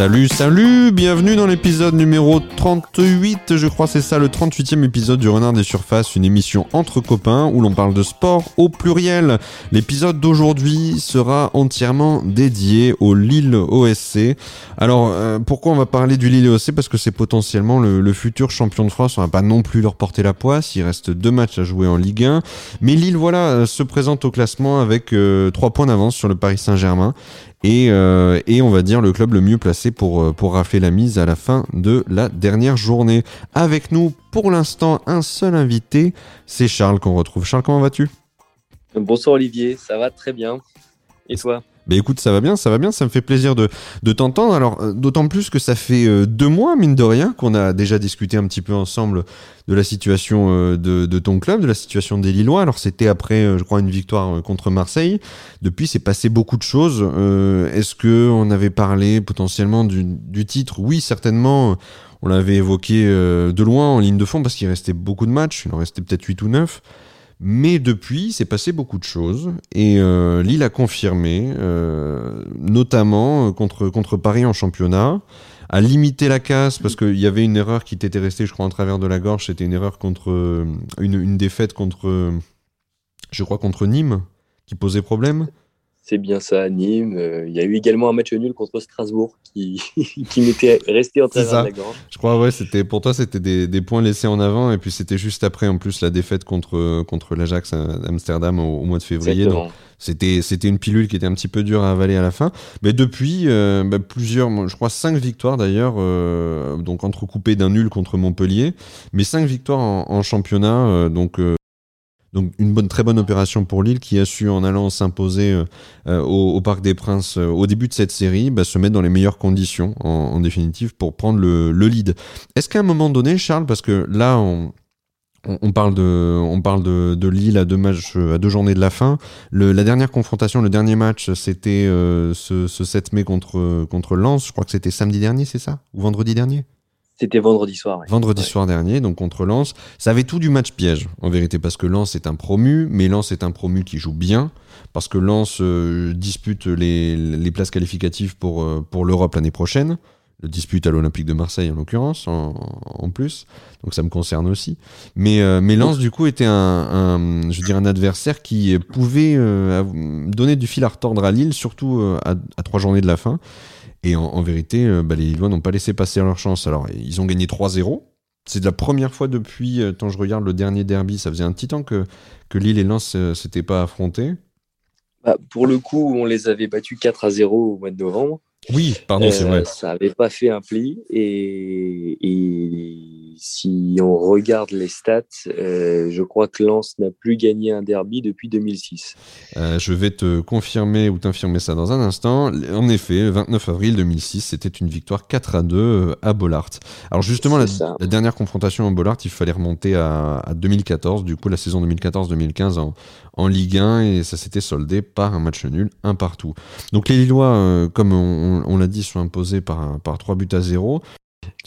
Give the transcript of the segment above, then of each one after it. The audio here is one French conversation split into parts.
Salut, salut, bienvenue dans l'épisode numéro 38, je crois c'est ça, le 38e épisode du Renard des Surfaces, une émission entre copains où l'on parle de sport au pluriel. L'épisode d'aujourd'hui sera entièrement dédié au Lille OSC. Alors, euh, pourquoi on va parler du Lille OSC Parce que c'est potentiellement le, futur champion de France, on va pas non plus leur porter la poisse, il reste deux matchs à jouer en Ligue 1, mais Lille, voilà, euh, se présente au classement avec euh, trois points d'avance sur le Paris Saint-Germain et, euh, et, on va dire le club le mieux placé pour, euh, pour rafler la mise à la fin de la dernière journée. Avec nous pour l'instant un seul invité, c'est Charles qu'on retrouve. Charles, comment vas-tu? Bonsoir Olivier, ça va très bien. Et toi? Bah écoute, ça va bien, ça va bien, ça me fait plaisir de, de t'entendre. Alors, euh, d'autant plus que ça fait euh, deux mois, mine de rien, qu'on a déjà discuté un petit peu ensemble de la situation euh, de, ton club, de la situation des Lillois. Alors, c'était après, je crois, une victoire contre Marseille. Depuis, c'est passé beaucoup de choses. Est-ce que on avait parlé potentiellement du, du titre? Oui, certainement. On l'avait évoqué de loin en ligne de fond parce qu'il restait beaucoup de matchs. Il en restait peut-être 8 ou 9. Mais depuis, c'est passé beaucoup de choses et euh, Lille a confirmé, euh, notamment euh, contre, contre Paris en championnat, a limité la casse parce qu'il y avait une erreur qui t'était restée, je crois, en travers de la gorge. C'était une erreur contre une, une défaite contre, je crois, contre Nîmes qui posait problème. C'est bien ça, Nîmes. Euh, il y a eu également un match nul contre Strasbourg qui, qui m'était resté en travers de la gorge. Je crois, ouais, c'était, pour toi, c'était des, des, points laissés en avant. Et puis, c'était juste après, en plus, la défaite contre, contre l'Ajax Amsterdam au, mois de février. Donc, c'était, c'était une pilule qui était un petit peu dure à avaler à la fin. Mais depuis, euh, bah, plusieurs, je crois, cinq victoires d'ailleurs, euh, donc entrecoupées d'un nul contre Montpellier. Mais cinq victoires en, en championnat. donc, donc une bonne, très bonne opération pour Lille qui a su en allant s'imposer euh, euh, au, Parc des Princes euh, au début de cette série, bah, se mettre dans les meilleures conditions en, définitive pour prendre le, lead. Est-ce qu'à un moment donné, Charles, parce que là on, on, parle de, on parle de, de, Lille à deux matchs, à deux journées de la fin. Le, la dernière confrontation, le dernier match, c'était ce, ce 7 mai contre contre Lens. Je crois que c'était samedi dernier, c'est ça, ou vendredi dernier? C'était vendredi soir. Vendredi soir dernier, donc contre Lens. Ça avait tout du match piège, en vérité, parce que Lens est un promu, mais Lens est un promu qui joue bien, parce que Lens euh, dispute les, les, places qualificatives pour, euh, pour l'Europe l'année prochaine. Le dispute à l'Olympique de Marseille, en l'occurrence, en, en, plus. Donc ça me concerne aussi. Mais, euh, mais Lens, du coup, était un, un, je dirais un adversaire qui pouvait donner du fil à retordre à Lille, surtout à, à trois journées de la fin. Et en, vérité, euh, bah, les Lillois n'ont pas laissé passer leur chance. Alors, ils ont gagné 3-0. C'est la première fois depuis, euh, quand je regarde le dernier derby, ça faisait un petit temps que, que Lille et Lens ne euh, s'étaient pas affrontés. Bah, pour le coup, on les avait battus 4 à 0 au mois de novembre. Oui, pardon, c'est vrai. Ça n'avait pas fait un pli. Et, et si on regarde les stats, euh, je crois que Lens n'a plus gagné un derby depuis 2006. Euh, je vais te confirmer ou t'infirmer ça dans un instant. En effet, le 29 avril 2006, c'était une victoire 4 à 2 euh, à Bollard. Alors justement, la, dernière confrontation à Bollard, il fallait remonter à, 2014, du coup la saison 2014-2015 en, en Ligue 1 et ça s'était soldé par un match nul, un partout. Donc les Lillois, comme on, l'a dit, sont imposés par, par 3 buts à 0.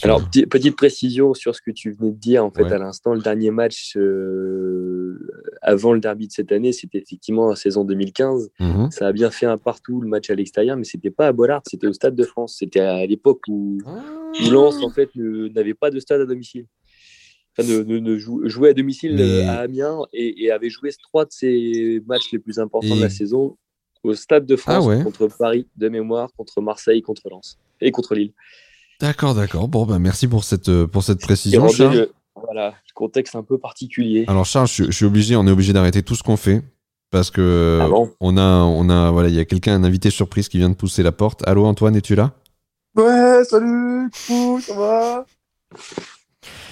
Alors, petite précision sur ce que tu venais de dire, en fait, à l'instant, le dernier match euh, avant le derby de cette année, c'était effectivement la saison 2015. Mhm. Ça a bien fait un partout, le match à l'extérieur, mais c'était pas à Bollard, c'était au Stade de France. C'était à l'époque où, ah. Lens, en fait, n'avait pas de stade à domicile. Enfin, ne, jouait à domicile euh, à Amiens et, avait joué trois de ses matchs les plus importants de la saison au Stade de France ah contre Paris, de mémoire, contre Marseille, contre Lens et contre Lille. D'accord, d'accord. Bon, ben merci pour cette, euh, pour cette précision, Charles. Le, voilà, contexte un peu particulier. Alors, Charles, je, suis obligé, on est obligé d'arrêter tout ce qu'on fait parce que ah on a, on a, voilà, il y a quelqu'un, un invité surprise qui vient de pousser la porte. Allô, Antoine, es-tu là? Ouais, salut, ça va?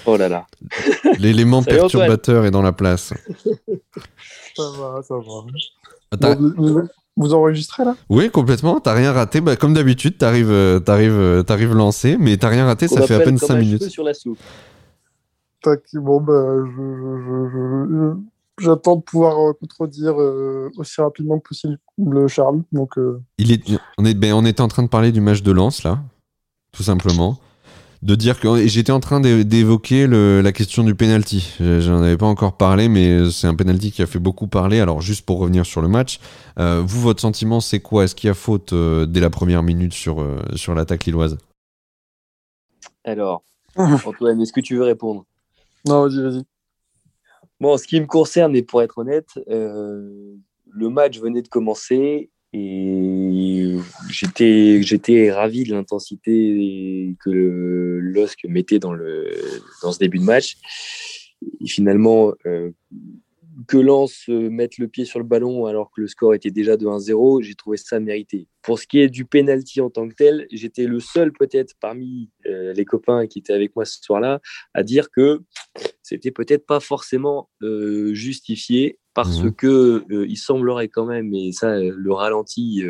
Oh là là. L'élément perturbateur est dans la place. ça va, ça va. Vous enregistrez là? Oui, complètement. T'as rien raté. Bah, comme d'habitude, t'arrives, euh, t'arrives, euh, t'arrives lancé, mais t'as rien raté. ça fait à peine 5 minutes. sur la soupe. Bon, bah, j'attends de pouvoir euh, contredire aussi rapidement que possible le Charles. Donc, Il est, on, est, ben, on était en train de parler du match de lance là, tout simplement de dire que j'étais en train d'évoquer la question du penalty. J'en avais pas encore parlé, mais c'est un penalty qui a fait beaucoup parler. Alors juste pour revenir sur le match, euh, vous votre sentiment c'est quoi? Est-ce qu'il y a faute euh, dès la première minute sur euh, sur l'attaque lilloise? Alors, Antoine, est-ce que tu veux répondre? Non, vas-y, vas-y. Bon, ce qui me concerne, et pour être honnête, euh, le match venait de commencer et j'étais, j'étais ravi de l'intensité que LOSC mettait dans, le, dans ce début de match. Et finalement, euh, que Lens euh, mette le pied sur le ballon alors que le score était déjà de 1-0, j'ai trouvé ça mérité. Pour ce qui est du penalty en tant que tel, j'étais le seul peut-être parmi euh, les copains qui étaient avec moi ce soir-là à dire que c'était peut-être pas forcément euh, justifié parce mmh que il semblerait quand même, et ça le ralenti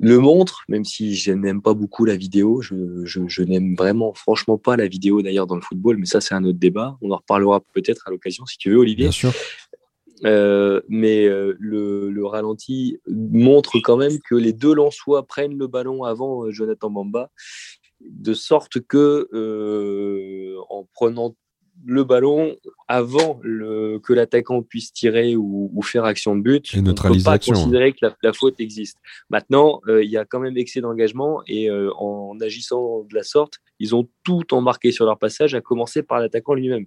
le montre, même si je n'aime pas beaucoup la vidéo. Je, je, n'aime vraiment, franchement pas la vidéo d'ailleurs dans le football, mais ça c'est un autre débat. On en reparlera peut-être à l'occasion si tu veux, Olivier. Bien sûr. Euh, mais euh, le, le, ralenti montre quand même que les deux Lensois prennent le ballon avant euh, Jonathan Bamba, de sorte que en prenant le ballon avant le, que l'attaquant puisse tirer ou, faire action de but. Et on ne peut pas considérer que la, faute existe. Maintenant, euh, il y a quand même excès d'engagement et euh, en agissant de la sorte, ils ont tout embarqué sur leur passage, à commencer par l'attaquant lui-même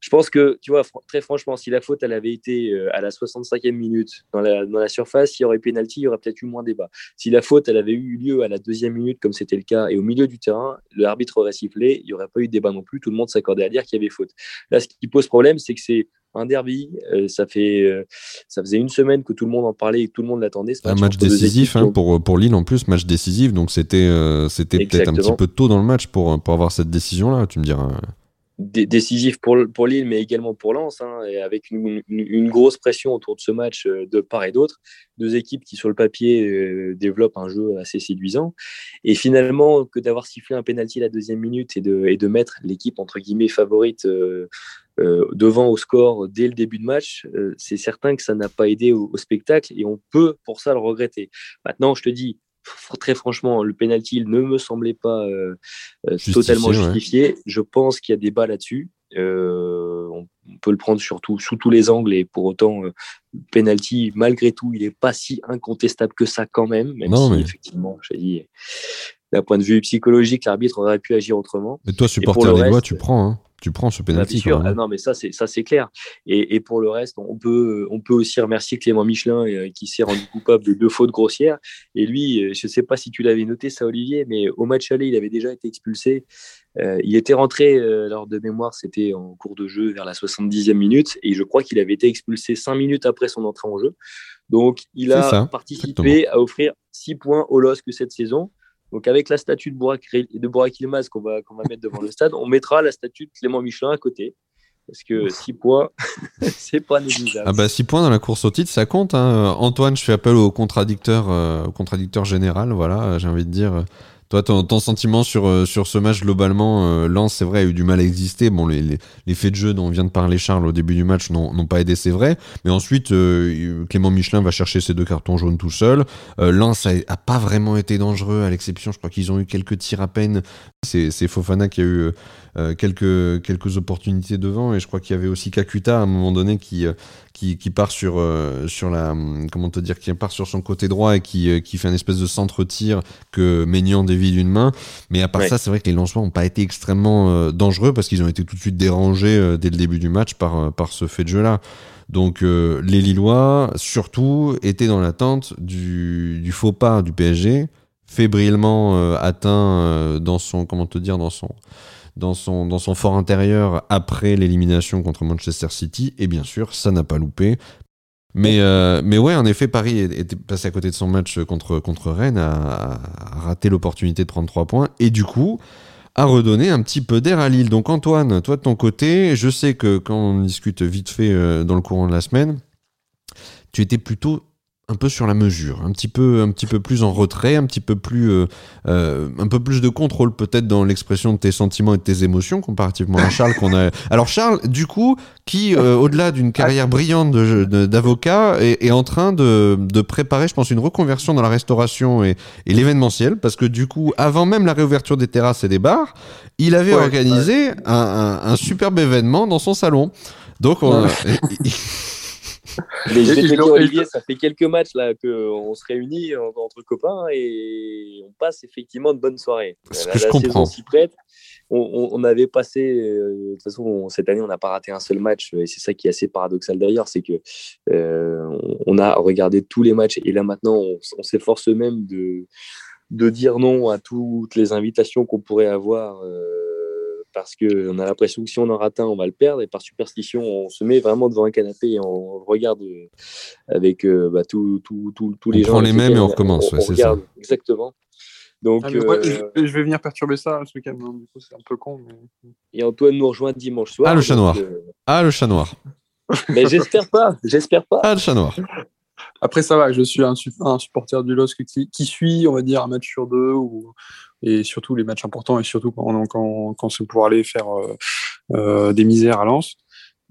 je pense que, tu vois, très franchement, si la faute, elle avait été euh, à la 65e minute dans la, dans la surface, il y aurait pénalty, il y aurait peut-être eu moins de débat. Si la faute, elle avait eu lieu à la deuxième minute, comme c'était le cas, et au milieu du terrain, l'arbitre aurait sifflé, il n'y aurait pas eu de débat non plus, tout le monde s'accordait à dire qu'il y avait faute. Là, ce qui pose problème, c'est que c'est un derby. Euh, ça fait, euh, ça faisait une semaine que tout le monde en parlait et que tout le monde l'attendait. Un match décisif hein, pour pour Lille en plus, match décisif. Donc c'était c'était peut-être un petit peu tôt dans le match pour pour avoir cette décision là. Tu me diras décisif pour, pour Lille, mais également pour Lens, hein, et avec une, grosse pression autour de ce match euh, de part et d'autre. Deux équipes qui, sur le papier, euh, développent un jeu assez séduisant. Et finalement, que d'avoir sifflé un penalty à la deuxième minute et de, et de mettre l'équipe, entre guillemets, favorite euh, devant au score dès le début de match, c'est certain que ça n'a pas aidé au, au, spectacle et on peut pour ça le regretter. Maintenant, je te dis, très franchement, le penalty il ne me semblait pas euh, euh, totalement justifié. Je pense qu'il y a des bas là-dessus. Euh, on, peut le prendre surtout sous tous les angles et pour autant, le penalty, malgré tout, il n'est pas si incontestable que ça quand même, même si effectivement, je dis, d'un point de vue psychologique, l'arbitre aurait pu agir autrement. Mais toi, supporter des lois, tu prends. Hein tu prends ce pénalty. Bah, ah, non, mais ça c'est ça c'est clair. Et, et, pour le reste, on peut on peut aussi remercier Clément Michelin euh, qui s'est rendu coupable de deux fautes grossières. Et lui, euh, je ne sais pas si tu l'avais noté ça, Olivier, mais au match aller, il avait déjà été expulsé. Euh, il était rentré lors de mémoire, c'était en cours de jeu vers la 70e minute, et je crois qu'il avait été expulsé cinq minutes après son entrée en jeu. Donc, il a participé à offrir six points au LOSC cette saison. Donc avec la statue de Bourak, de Bourak Ilmaz qu'on va, qu'on va mettre devant le stade, on mettra la statue de Clément Michelin à côté. Parce que 6 points, c'est pas négligeable. Ah bah 6 points dans la course au titre, ça compte. Hein. Antoine, je fais appel au contradicteur, euh, au contradicteur général. Voilà, j'ai envie de dire. Toi, ton, ton, sentiment sur, euh, sur ce match globalement, euh, Lens, c'est vrai, a eu du mal à exister. Bon, les, les, les, faits de jeu dont vient de parler Charles au début du match n'ont pas aidé, c'est vrai. Mais ensuite, euh, Clément Michelin va chercher ses deux cartons jaunes tout seul. Euh, Lens a, a, pas vraiment été dangereux, à l'exception, je crois qu'ils ont eu quelques tirs à peine. C'est Fofana qui a eu euh, quelques, quelques opportunités devant. Et je crois qu'il y avait aussi Kakuta à un moment donné qui, euh, qui, qui part sur, euh, sur la, comment te dire, qui part sur son côté droit et qui, qui fait un espèce de centre-tir que Maignan dévie d'une main. Mais à part ça, c'est vrai que les lancements n'ont pas été extrêmement dangereux parce qu'ils ont été tout de suite dérangés dès le début du match par, par ce fait de jeu-là. Donc les Lillois, surtout, étaient dans l'attente du, du faux pas du PSG, fébrilement atteint dans son, comment te dire, dans son, dans son, dans son fort intérieur après l'élimination contre Manchester City. Et bien sûr, ça n'a pas loupé. Mais, euh, mais ouais, en effet, Paris était passé à côté de son match contre, Rennes, a, raté l'opportunité de prendre 3 points. Et du coup, a redonné un petit peu d'air à Lille. Donc Antoine, toi de ton côté, je sais que quand on discute vite fait euh, dans le courant de la semaine, tu étais plutôt un peu sur la mesure, un petit peu, un petit peu plus en retrait, un petit peu plus, euh, euh, un peu plus de contrôle peut-être dans l'expression de tes sentiments et de tes émotions comparativement à Charles qu'on a. Alors Charles, du coup, qui euh, au-delà d'une carrière brillante d'avocat, est, est, en train de, de, préparer, je pense, une reconversion dans la restauration et, et l'événementiel, parce que du coup, avant même la réouverture des terrasses et des bars, il avait organisé Un, un, un, superbe événement dans son salon. Donc on. Mais je vais te dire, Olivier, ça fait quelques matchs là qu'on se réunit entre copains et on passe effectivement de bonnes soirées. Ce la, que je comprends. s'y prête. On, avait passé, euh, de toute façon, cette année, on n'a pas raté un seul match, et c'est ça qui est assez paradoxal d'ailleurs, c'est que euh, on a regardé tous les matchs, et là maintenant, on, on s'efforce même de, de dire non à toutes les invitations qu'on pourrait avoir. Euh, parce qu'on a l'impression que si on en rate un, on va le perdre. Et par superstition, on se met vraiment devant un canapé et on regarde euh, avec euh, bah, tous les gens. On prend les mêmes et on recommence, c'est ça. Exactement. Donc, ah, euh, je, vais venir perturber ça ce week-end. Hein, du coup, c'est un peu con. Et Antoine nous rejoint dimanche soir. Ah, le chat noir. Ah, le chat noir. mais j'espère pas. J'espère pas. Ah, le chat noir. Après, ça va. Je suis un, supporter du LOSC qui, suit, on va dire, un match sur deux ou, et surtout les matchs importants et surtout quand, quand, quand c'est pour aller faire euh, euh, des misères à Lens.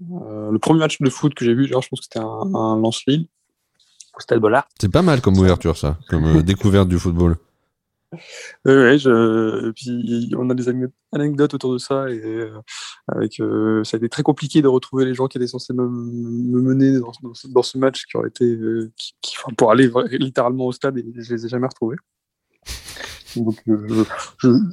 Euh, le premier match de foot que j'ai vu, genre, je pense que c'était un, un Lens-Lille au Stade Bollard. C'est pas mal comme ouverture, ça, comme découverte du football. Oui, puis on a des anecdotes autour de ça et avec ça a été très compliqué de retrouver les gens qui étaient censés me, mener dans, ce match qui aurait été qui, pour aller littéralement au stade et je les ai jamais retrouvés. Euh,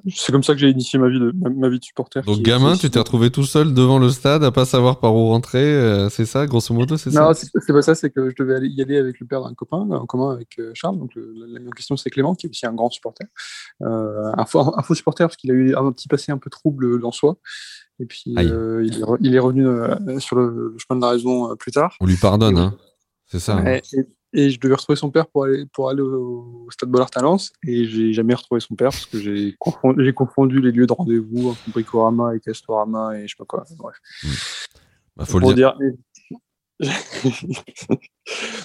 c'est comme ça que j'ai initié ma vie de, ma, vie de supporter. Donc, gamin, tu t'es retrouvé tout seul devant le stade à pas savoir par où rentrer, euh, c'est ça, grosso modo, c'est ça Non, c'est pas ça, c'est que je devais aller, y aller avec le père d'un copain, en commun avec euh, Charles. Donc, la, question, c'est Clément, qui est aussi un grand supporter. un, faux, un, faux, supporter, parce qu'il a eu un petit passé un peu trouble en soi. Et puis, il est, il, est, revenu sur le, chemin de la raison plus tard. On lui pardonne, hein c'est ça. Hein. Et je devais retrouver son père pour aller, pour aller au, stade Bollard à Lens. Et j'ai jamais retrouvé son père parce que j'ai confondu, confondu, les lieux de rendez-vous entre Bricorama et Castorama et je sais pas quoi. Bref. Bah, faut le dire.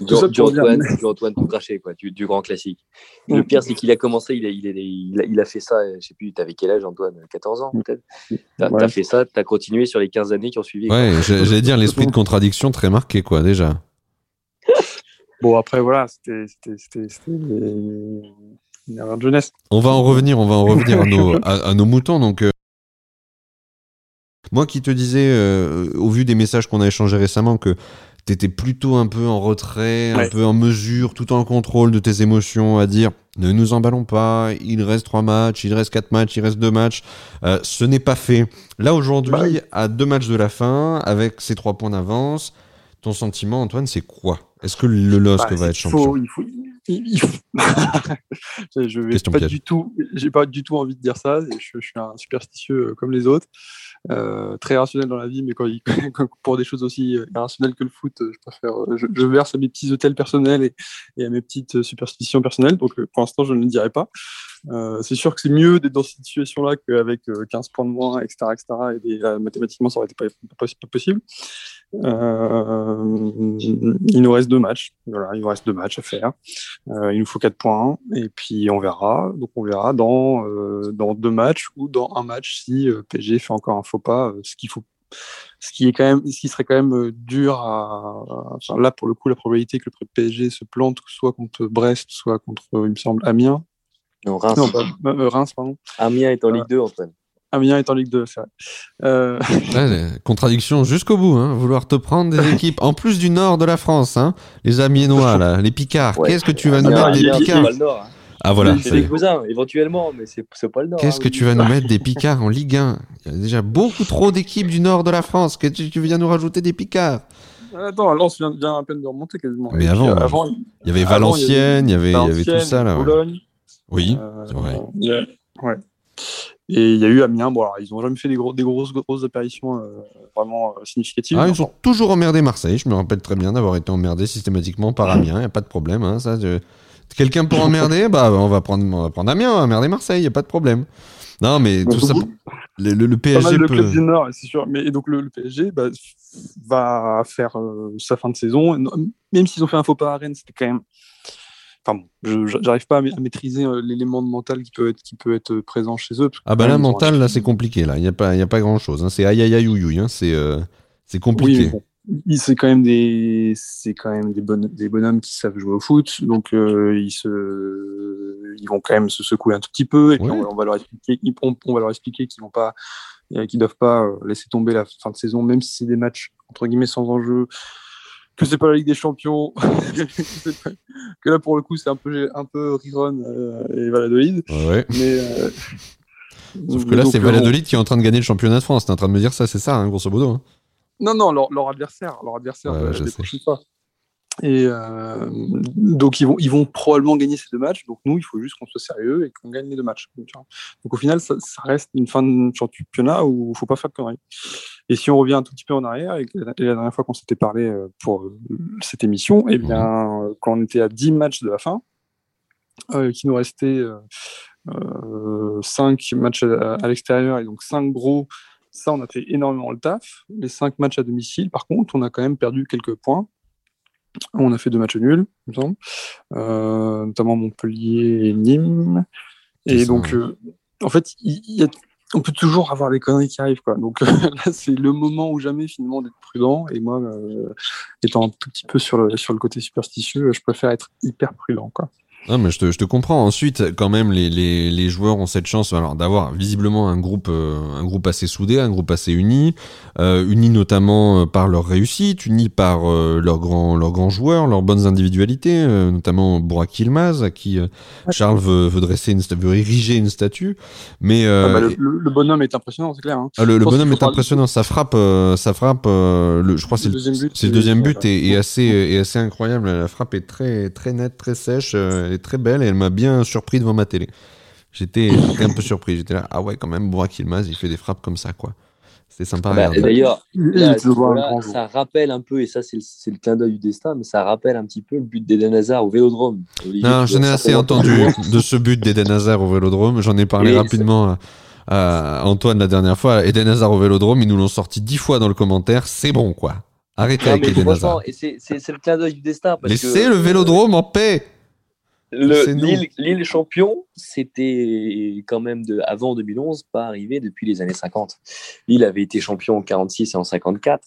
du, Antoine, du Antoine tout craché, quoi, du, du, grand classique. Le pire, c'est qu'il a commencé, il a, il, a, il, a, il a, fait ça, je sais plus, t'avais quel âge, Antoine? 14 ans, peut-être? T'as as fait ça, t'as continué sur les 15 années qui ont suivi. Ouais, j'allais dire l'esprit de contradiction très marqué, quoi, déjà. Bon, après, voilà, c'était une erreur de jeunesse. On va en revenir, on va en revenir à, nos, à, nos moutons. Donc, euh, moi qui te disais, euh, au vu des messages qu'on a échangés récemment, que tu étais plutôt un peu en retrait, un peu en mesure, tout en contrôle de tes émotions, à dire ne nous emballons pas, il reste trois matchs, il reste quatre matchs, il reste deux matchs. Euh, ce n'est pas fait. Là, aujourd'hui, bah à deux matchs de la fin, avec ces trois points d'avance, ton sentiment, Antoine, c'est quoi? Est-ce que le LOSC bah, va être champion? il faut, il faut... je vais pas du tout, j'ai pas du tout envie de dire ça. Je, suis un superstitieux euh, comme les autres, euh, très rationnel dans la vie, mais quand, pour des choses aussi euh, irrationnelles que le foot, je préfère, je, verse à mes petits hôtels personnels et, et, à mes petites superstitions personnelles. Donc pour l'instant, je ne le dirai pas. Euh, c'est sûr que c'est mieux d'être dans cette situation-là qu'avec 15 points de moins, etc., etc. Et mathématiquement, ça aurait été pas, pas, possible. Euh, il nous reste deux matchs. Voilà, il nous reste deux matchs à faire. Euh, il nous faut quatre points et puis on verra. Donc on verra dans euh, dans deux matchs ou dans un match si euh, PSG fait encore un faux pas. Euh, ce qui est quand même, ce qui serait quand même dur à. Là pour le coup, la probabilité que le PSG se plante soit contre Brest, soit contre, il me semble, Amiens. Non, Reims. Non, Reims, pardon. Amiens est en Ligue 2, Antoine. Amiens est en Ligue 2, c'est vrai. Euh... contradiction jusqu'au bout, hein. vouloir te prendre des équipes en plus du nord de la France, hein. les Amiénois, là, les Picards. Qu'est-ce que tu vas nous mettre des Picards hein. Ah voilà. C'est des cousins, éventuellement, mais c'est pas le Nord. Qu'est-ce hein, que tu vas nous mettre des Picards en Ligue 1 Il y a déjà beaucoup trop d'équipes du nord de la France. Que tu, viens nous rajouter des Picards? Attends, Lens vient, vient à peine de remonter quasiment. Mais avant, avant, il y avait Valenciennes, il y avait, il y avait tout ça là. Oui, euh, c'est vrai. Ouais. Et il y a eu Amiens, bon, alors, ils n'ont jamais fait des, gros, des grosses, grosses apparitions euh, vraiment euh, significatives. Ah, ils ont toujours emmerdé Marseille. Je me rappelle très bien d'avoir été emmerdé systématiquement par Amiens. Il n'y a pas de problème. Hein, ça, Quelqu'un pour emmerder bah, on, va prendre, on va prendre Amiens, on va emmerder Marseille, il n'y a pas de problème. Non, mais tout ça. Le, le, PSG. Pas mal le club du Nord, c'est sûr. Mais donc le, PSG bah, va faire euh, sa fin de saison. Même s'ils ont fait un faux pas à Rennes, c'était quand même enfin je j'arrive pas à, maîtriser euh, l'élément de mental qui peut être qui peut être présent chez eux. Ah bah là mental là c'est compliqué là, il y a pas il y a pas grand chose. Hein. C'est aïe aïe aïe hein. c'est euh, c'est compliqué. Oui, c'est quand même des c'est quand même des, bonnes des bonhommes qui savent jouer au foot donc euh, ils se ils vont quand même se secouer un tout petit peu et puis on, va leur expliquer on, on va leur expliquer qu'ils vont pas qu'ils doivent pas laisser tomber la fin de saison même si c'est des matchs entre guillemets sans enjeu que c'est pas la Ligue des Champions, que là pour le coup c'est un peu un peu Riron et Valladolid. Ouais. Mais Sauf que là, c'est Valladolid qui est en train de gagner le championnat de France. T'es en train de me dire ça, c'est ça, hein, grosso modo. Hein. Non, non, leur, adversaire, leur adversaire ouais, pas. Et euh, donc ils vont, ils vont probablement gagner ces deux matchs. Donc nous, il faut juste qu'on soit sérieux et qu'on gagne les deux matchs. Donc, au final, ça, reste une fin de championnat où il faut pas faire de conneries. Et si on revient un tout petit peu en arrière, et la, dernière fois qu'on s'était parlé euh, pour euh, cette émission, et eh bien, quand on était à 10 matchs de la fin, euh, qu'il nous restait 5 matchs à, à l'extérieur et donc 5 gros ça, on a fait énormément le taf. Les cinq matchs à domicile, par contre, on a quand même perdu quelques points. On a fait deux matchs nuls, il me semble, euh, notamment Montpellier et Nîmes. Et donc, euh, en fait, on peut toujours avoir des conneries qui arrivent. Quoi. Donc là, c'est le moment où jamais finalement d'être prudent. Et moi, euh, étant un tout petit peu sur le, sur le côté superstitieux, je préfère être hyper prudent. Quoi. Non, mais je te, je te comprends. Ensuite, quand même, les, les, les joueurs ont cette chance alors d'avoir visiblement un groupe, euh, un groupe assez soudé, un groupe assez uni, euh, uni notamment euh, par leur réussite, uni par euh, leurs grands, leurs grands joueurs, leurs bonnes individualités, notamment Burak Yilmaz, à qui Charles veut, veut, dresser une, veut ériger une statue. Mais ah bah, le, le, bonhomme est impressionnant, c'est clair. Hein. Ah, le, bonhomme est impressionnant. Ça frappe, ça frappe. le, je crois c'est le deuxième but. C'est le deuxième but et, et, assez, et assez incroyable. La frappe est très, très nette, très sèche elle est très belle et elle m'a bien surpris devant ma télé. J'étais un peu surpris. J'étais là, ah ouais, quand même, Burak Ilmaz, il fait des frappes comme ça, quoi. C'était sympa. Bah, D'ailleurs, ça rappelle un peu, et ça, c'est le, clin d'œil du destin, mais ça rappelle un petit peu le but d'Eden Hazard au vélodrome. non, j'en ai assez entendu de ce but d'Eden Hazard au vélodrome. J'en ai parlé rapidement à, Antoine la dernière fois. Eden Hazard au vélodrome, ils nous l'ont sorti dix fois dans le commentaire. C'est bon, quoi. Arrêtez avec Eden Hazard. C'est le clin d'œil du destin. Laissez le vélodrome en paix. Lille champion, c'était quand même de, avant 2011, pas arrivé depuis les années 50. Lille avait été champion en 46 et en 54.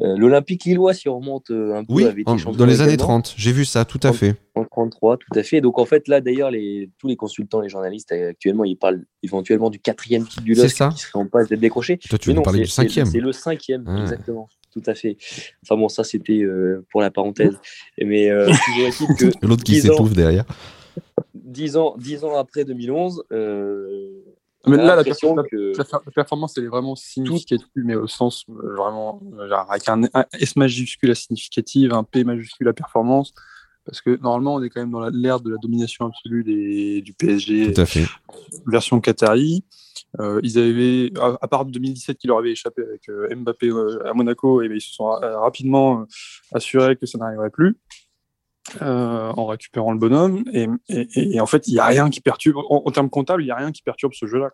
Euh, L'Olympique Lillois, si on remonte euh, un peu, oui, avait été champion. Dans les années 30, j'ai vu ça, tout à fait. En 33, tout à fait. Donc en fait, là, d'ailleurs, les, tous les consultants, les journalistes, actuellement, ils parlent éventuellement du quatrième titre du LOSC qui serait en passe d'être décroché. Toi, tu veux parler du cinquième. C'est le cinquième, ah. exactement tout à fait. Enfin bon, ça c'était euh, pour la parenthèse. Mais euh, que l'autre qui s'étouffe derrière. Dix ans, dix ans après 2011. Euh, mais là, la, performance, elle est vraiment significative, mais au sens vraiment, avec un, S majuscule à significative, un P majuscule à performance. Parce que normalement, on est quand même dans l'ère de la domination absolue des, du PSG, Tout à fait. version Qatari. Euh, ils avaient, à, part 2017 qui leur avait échappé avec euh, Mbappé euh, à Monaco, et ils se sont rapidement assurés que ça n'arriverait plus. en récupérant le bonhomme. Et, et, en fait, il n'y a rien qui perturbe, en, termes comptables, il n'y a rien qui perturbe ce jeu-là.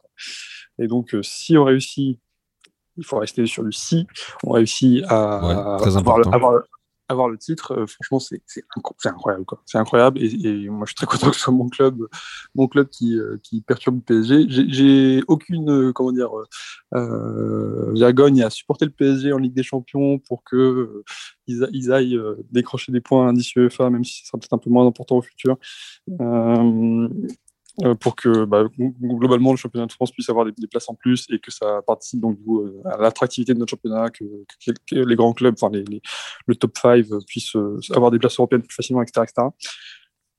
Et donc, si on réussit, il faut rester sur le si, on réussit à, avoir, avoir, avoir le titre, euh, franchement, c'est incroyable. C'est incroyable. Et, moi, je suis très content que ce soit mon club, mon club qui, euh, qui perturbe le PSG. J'ai aucune, euh, comment dire, euh, à supporter le PSG en Ligue des Champions pour que ils, aillent décrocher des points indicieux UEFA, même si ce sera peut-être un peu moins important au futur. Euh, pour que bah, globalement le championnat de France puisse avoir des, places en plus et que ça participe donc euh, à l'attractivité de notre championnat, que, les grands clubs, enfin les, le top 5 puissent euh, avoir des places européennes plus facilement, etc. etc.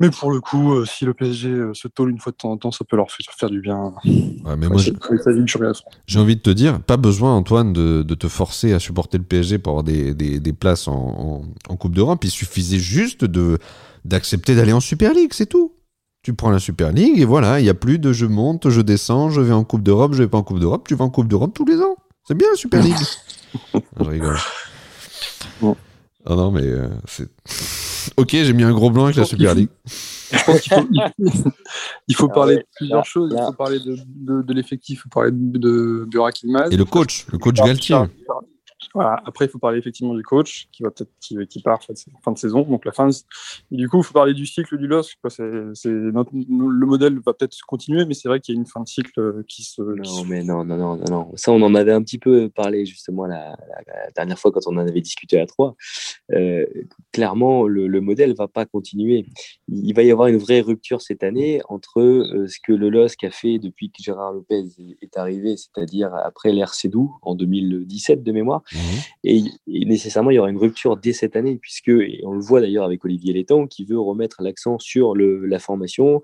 Mais pour le coup, si le PSG se tôle une fois de temps en temps, ça peut leur faire, du bien. mais moi, j'ai envie de te dire, pas besoin, Antoine, de, de, te forcer à supporter le PSG pour avoir des, des, des places en, en, en Coupe d'Europe. Il suffisait juste de d'accepter d'aller en Super League, c'est tout. Tu prends la Super League et voilà, il n'y a plus de je monte, je descends, je vais en Coupe d'Europe, je vais pas en Coupe d'Europe, tu vas en Coupe d'Europe tous les ans. C'est bien la Super League. je rigole. Bon. Oh non, mais euh, c'est. Ok, j'ai mis un gros blanc avec la Super League. il faut, parler de plusieurs choses. Il faut parler de, de, l'effectif, il faut parler de, de Burak Et le coach, le coach Galtier. Après, il faut parler effectivement du coach qui va peut-être qui, qui, part en fin de saison, donc la fin. Et du coup, il faut parler du cycle du LOSC. C'est, le modèle va peut-être continuer, mais c'est vrai qu'il y a une fin de cycle euh, qui se. Non, mais non, non, non, non, Ça, on en avait un petit peu parlé justement la, dernière fois quand on en avait discuté à trois. Euh, clairement, le, le modèle va pas continuer. Il va y avoir une vraie rupture cette année entre euh, ce que le LOSC a fait depuis que Gérard Lopez est arrivé, c'est-à-dire après l'ère Cédou en 2017 de mémoire. Mmh Et, nécessairement, il y aura une rupture dès cette année, puisque, et on le voit d'ailleurs avec Olivier Létang, qui veut remettre l'accent sur la formation,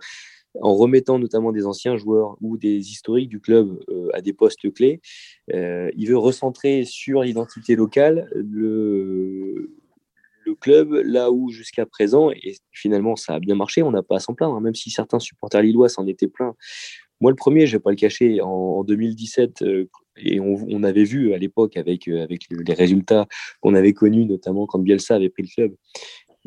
en remettant notamment des anciens joueurs ou des historiques du club euh, à des postes clés. Euh, il veut recentrer sur l'identité locale le, club, là où jusqu'à présent, et finalement ça a bien marché, on n'a pas à s'en plaindre, hein, même si certains supporters lillois s'en étaient pleins. Moi, le premier, je ne vais pas le cacher, en, 2017, euh, et on, avait vu à l'époque avec, euh, avec les résultats qu'on avait connus, notamment quand Bielsa avait pris le club,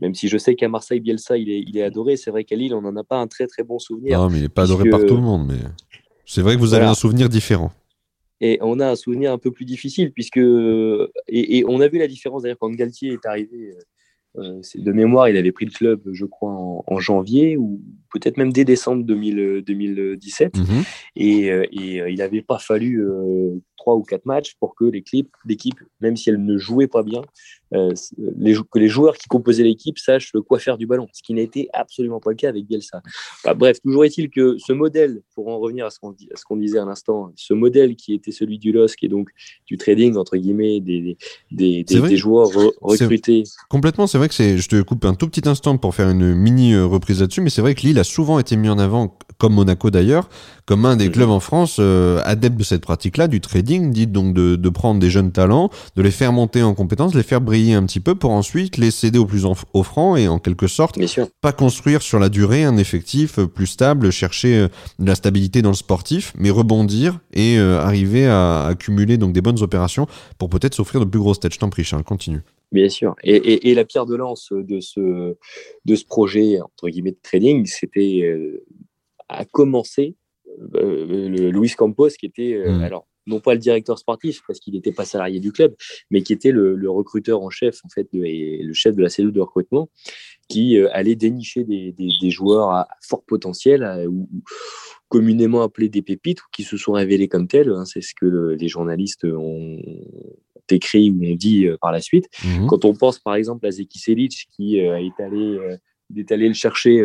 même si je sais qu'à Marseille, Bielsa, il est, il est adoré, c'est vrai qu'à Lille, on n'en a pas un très très bon souvenir. Non, mais il n'est pas adoré par tout le monde, mais c'est vrai que vous avez un souvenir différent. Et on a un souvenir un peu plus difficile, puisque. Et, on a vu la différence d'ailleurs quand Galtier est arrivé. Euh, de mémoire, il avait pris le club, je crois, en, janvier ou peut-être même dès décembre 2017. Mhm. Et, euh, et euh, il n'avait pas fallu trois ou quatre matchs pour que l'équipe, même si elle ne jouait pas bien, euh, les, que les joueurs qui composaient l'équipe sachent quoi faire du ballon, ce qui n'a été absolument pas le cas avec Bielsa. bref, toujours est-il que ce modèle, pour en revenir à ce qu'on, qu'on disait à l'instant, ce modèle qui était celui du LOSC et donc du trading, entre guillemets, des, des, des, joueurs recrutés. Complètement, c'est vrai que c'est, je te coupe un tout petit instant pour faire une mini euh, reprise là-dessus, mais c'est vrai que Lille a souvent été mis en avant, comme Monaco d'ailleurs, comme un des mhm. clubs en France euh, adeptes de cette pratique-là, du trading, dit donc de, de prendre des jeunes talents, de les faire monter en compétences, les faire briller un petit peu pour ensuite les céder au plus offrant et en quelque sorte pas construire sur la durée un effectif plus stable, chercher euh, de la stabilité dans le sportif, mais rebondir et euh, arriver à accumuler donc des bonnes opérations pour peut-être s'offrir de plus grosses têtes. Je t'en prie, Charles, continue. Bien sûr. Et, la pierre de lance de ce, de ce projet, entre guillemets, de trading, c'était euh, à commencer le Luis Campos, qui était, mmh. alors, non pas le directeur sportif parce qu'il n'était pas salarié du club, mais qui était le, recruteur en chef en fait et le chef de la cellule de recrutement qui euh, allait dénicher des, joueurs à fort potentiel ou, communément appelés des pépites ou qui se sont révélés comme tels. Hein. c'est ce que les journalistes ont écrit ou ont dit euh, par la suite. Mhm. Quand on pense par exemple à Zeki Selic qui euh, est est allé le chercher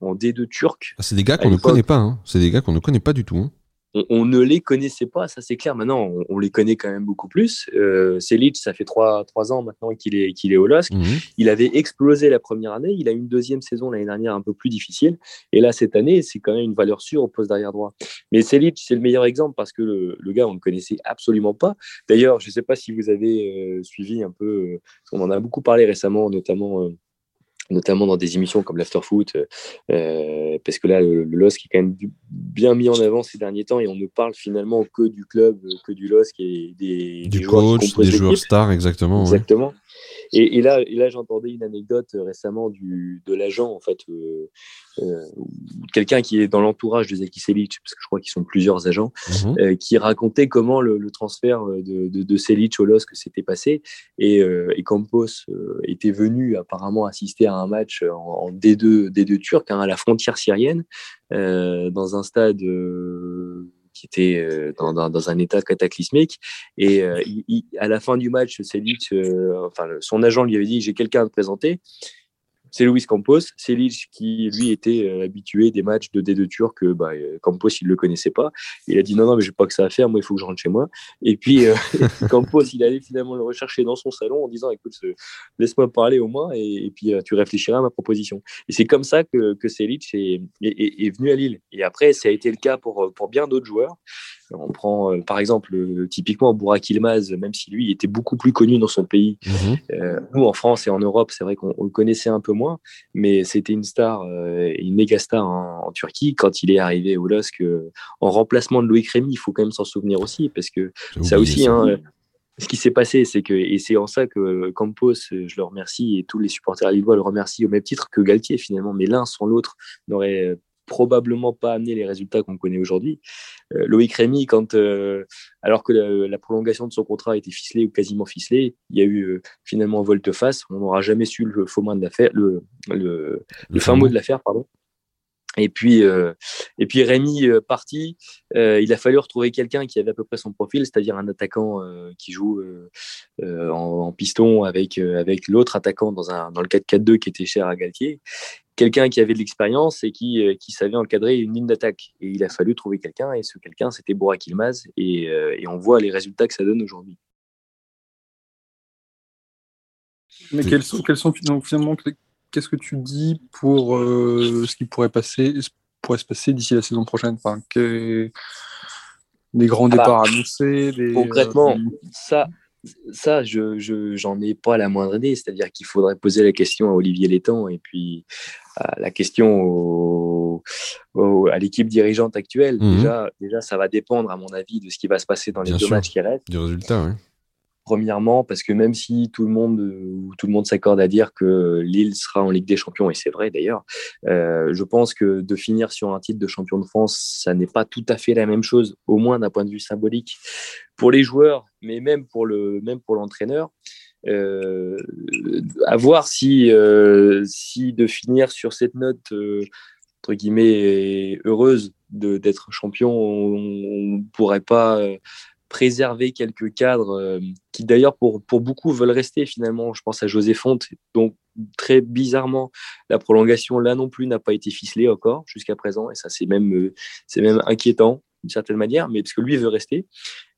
en D2 turc. Ah, c'est des gars qu'on ne connaît pas. Hein. C'est des gars qu'on ne connaît pas du tout. Hein on, ne les connaissait pas, ça c'est clair. Maintenant, on, les connaît quand même beaucoup plus. Euh, Selic, ça fait trois, trois ans maintenant qu'il est, qu'il est au LOSC. Mhm. Il avait explosé la première année. Il a eu une deuxième saison l'année dernière un peu plus difficile. Et là, cette année, c'est quand même une valeur sûre au poste d'arrière droit. Mais Selic, c'est le meilleur exemple parce que le, gars, on ne connaissait absolument pas. D'ailleurs, je ne sais pas si vous avez euh, suivi un peu, euh, on en a beaucoup parlé récemment, notamment euh, notamment dans des émissions comme l'Afterfoot, euh, euh, parce que là, le, LOSC est quand même bien mis en avant ces derniers temps et on ne parle finalement que du club, que du LOSC et des, du coach, des joueurs stars, exactement. Exactement. Et, là, et là j'entendais une anecdote récemment du, de l'agent, en fait, euh, euh, quelqu'un qui est dans l'entourage de Zeki Selic, parce que je crois qu'ils sont plusieurs agents, mhm. euh, qui racontait comment le, transfert de, de, de, Selic au LOSC s'était passé. Et, et Campos était venu apparemment assister à un match en, D2, D2 turc, hein, à la frontière syrienne, dans un stade euh, dans, un état cataclysmique. Et euh, à la fin du match, euh, son agent lui avait dit J'ai quelqu'un à te présenter c'est Luis Campos. C'est qui, lui, était euh, habitué des matchs de D2 turc. Bah, euh, Campos, il le connaissait pas. Il a dit non, non, mais je n'ai pas que ça à faire. Moi, il faut que je rentre chez moi. Et puis, euh, Campos, il allait finalement le rechercher dans son salon en disant écoute, laisse-moi parler au moins et, puis tu réfléchiras à ma proposition. Et c'est comme ça que, que Selic est, est, venu à Lille. Et après, ça a été le cas pour, pour bien d'autres joueurs. On prend euh, par exemple typiquement Bourak Ilmaz, même si lui était beaucoup plus connu dans son pays. Euh, nous en France et en Europe, c'est vrai qu'on le connaissait un peu moins, mais c'était une star, euh, une méga star en, Turquie quand il est arrivé au LOSC en remplacement de Loïc Rémy. Il faut quand même s'en souvenir aussi parce que ça aussi. Hein, ce qui s'est passé, c'est que, et c'est en ça que Campos, je le remercie, et tous les supporters lillois le remercient au même titre que Galtier finalement, mais l'un sans l'autre n'aurait probablement pas amené les résultats qu'on connaît aujourd'hui. Euh, Loïc Rémy, quand, euh, alors que la, prolongation de son contrat était ficelée ou quasiment ficelée, il y a eu euh, finalement volte-face. On n'aura jamais su le faux de l'affaire, le, fin mot de l'affaire, pardon. Et puis, et Rémi parti, il a fallu retrouver quelqu'un qui avait à peu près son profil, c'est-à-dire un attaquant qui joue en, piston avec, avec l'autre attaquant dans, un, dans le 4-4-2 qui était cher à Galtier quelqu'un qui avait de l'expérience et qui, euh, qui, savait encadrer une ligne d'attaque. Et il a fallu trouver quelqu'un, et ce quelqu'un, c'était Bourak Ilmaz, et, euh, et, on voit les résultats que ça donne aujourd'hui. Mais quels sont, quels sont finalement, qu'est-ce que tu dis pour ce qui pourrait passer, pourrait se passer d'ici la saison prochaine? Enfin, que... Des grands ah bah, départs annoncés Concrètement, ça, ça, je j'en ai pas la moindre idée. C'est-à-dire qu'il faudrait poser la question à Olivier Létang et puis la question à l'équipe dirigeante actuelle. Mhm. Déjà, déjà, ça va dépendre, à mon avis, de ce qui va se passer dans les deux matchs qui restent. Du résultat, oui. Premièrement, parce que même si tout le monde, tout le monde s'accorde à dire que Lille sera en Ligue des Champions, et c'est vrai d'ailleurs, euh, je pense que de finir sur un titre de champion de France, ça n'est pas tout à fait la même chose, au moins d'un point de vue symbolique, pour les joueurs, mais même pour le, même pour l'entraîneur. Euh, à voir si, euh, si de finir sur cette note entre guillemets heureuse d'être champion, on ne pourrait pas préserver quelques cadres euh, qui d'ailleurs pour, pour beaucoup veulent rester finalement. Je pense à José Fonte, donc très bizarrement, la prolongation là non plus n'a pas été ficelée encore jusqu'à présent, et ça c'est même, euh, c'est même inquiétant d'une certaine manière, mais parce que lui veut rester.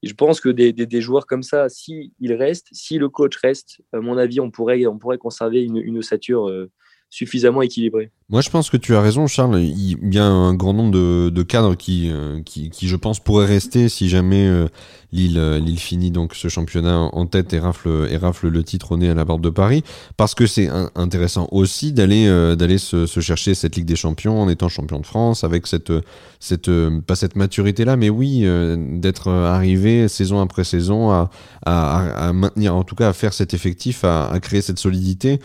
Et je pense que des, des, joueurs comme ça, s'ils il restent, si le coach reste, à mon avis, on pourrait, on pourrait conserver une, une ossature euh, suffisamment équilibré. Moi, je pense que tu as raison, Charles. Il y a un grand nombre de, cadres qui, euh, qui, qui, je pense, pourraient rester si jamais euh, Lille, euh, Lille finit donc ce championnat en tête et rafle, et rafle le titre au nez à la barre de Paris. Parce que c'est intéressant aussi d'aller se, chercher cette Ligue des Champions en étant champion de France avec cette, cette pas cette maturité-là, mais oui, d'être arrivé saison après saison à, à, maintenir, en tout cas à faire cet effectif, à créer cette solidité.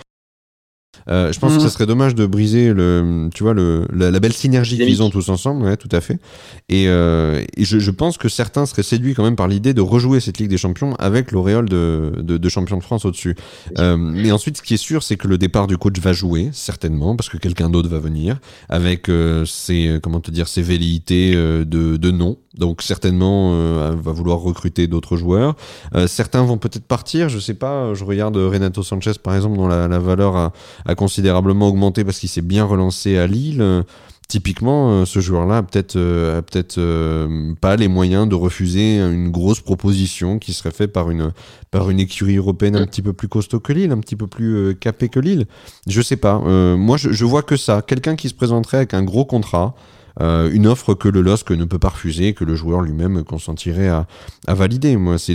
Euh, je pense que ce mhm. serait dommage de briser le, tu vois, le, la, belle synergie qu'ils ont tous ensemble, ouais, tout à fait. Et, euh, et je, je, pense que certains seraient séduits quand même par l'idée de rejouer cette Ligue des Champions avec l'auréole de, de, de, champion de France au-dessus. Euh, mais ensuite, ce qui est sûr, c'est que le départ du coach va jouer, certainement, parce que quelqu'un d'autre va venir, avec euh, ses, comment te dire, ses velléités euh, de, de nom. Donc certainement, euh, va vouloir recruter d'autres joueurs. certains vont peut-être partir, je sais pas. Je regarde Renato Sanchez, par exemple, dont la, la valeur a a considérablement augmenté parce qu'il s'est bien relancé à Lille. Typiquement, euh, ce joueur-là a peut-être euh, peut-être euh, pas les moyens de refuser une grosse proposition qui serait faite par une par une écurie européenne un petit peu plus costaud que Lille, un petit peu plus capé que Lille. Je sais pas. moi, je, je vois que ça. Quelqu'un qui se présenterait avec un gros contrat. Une offre que le LOSC ne peut pas refuser, que le joueur lui-même consentirait à, à valider. Moi, c'est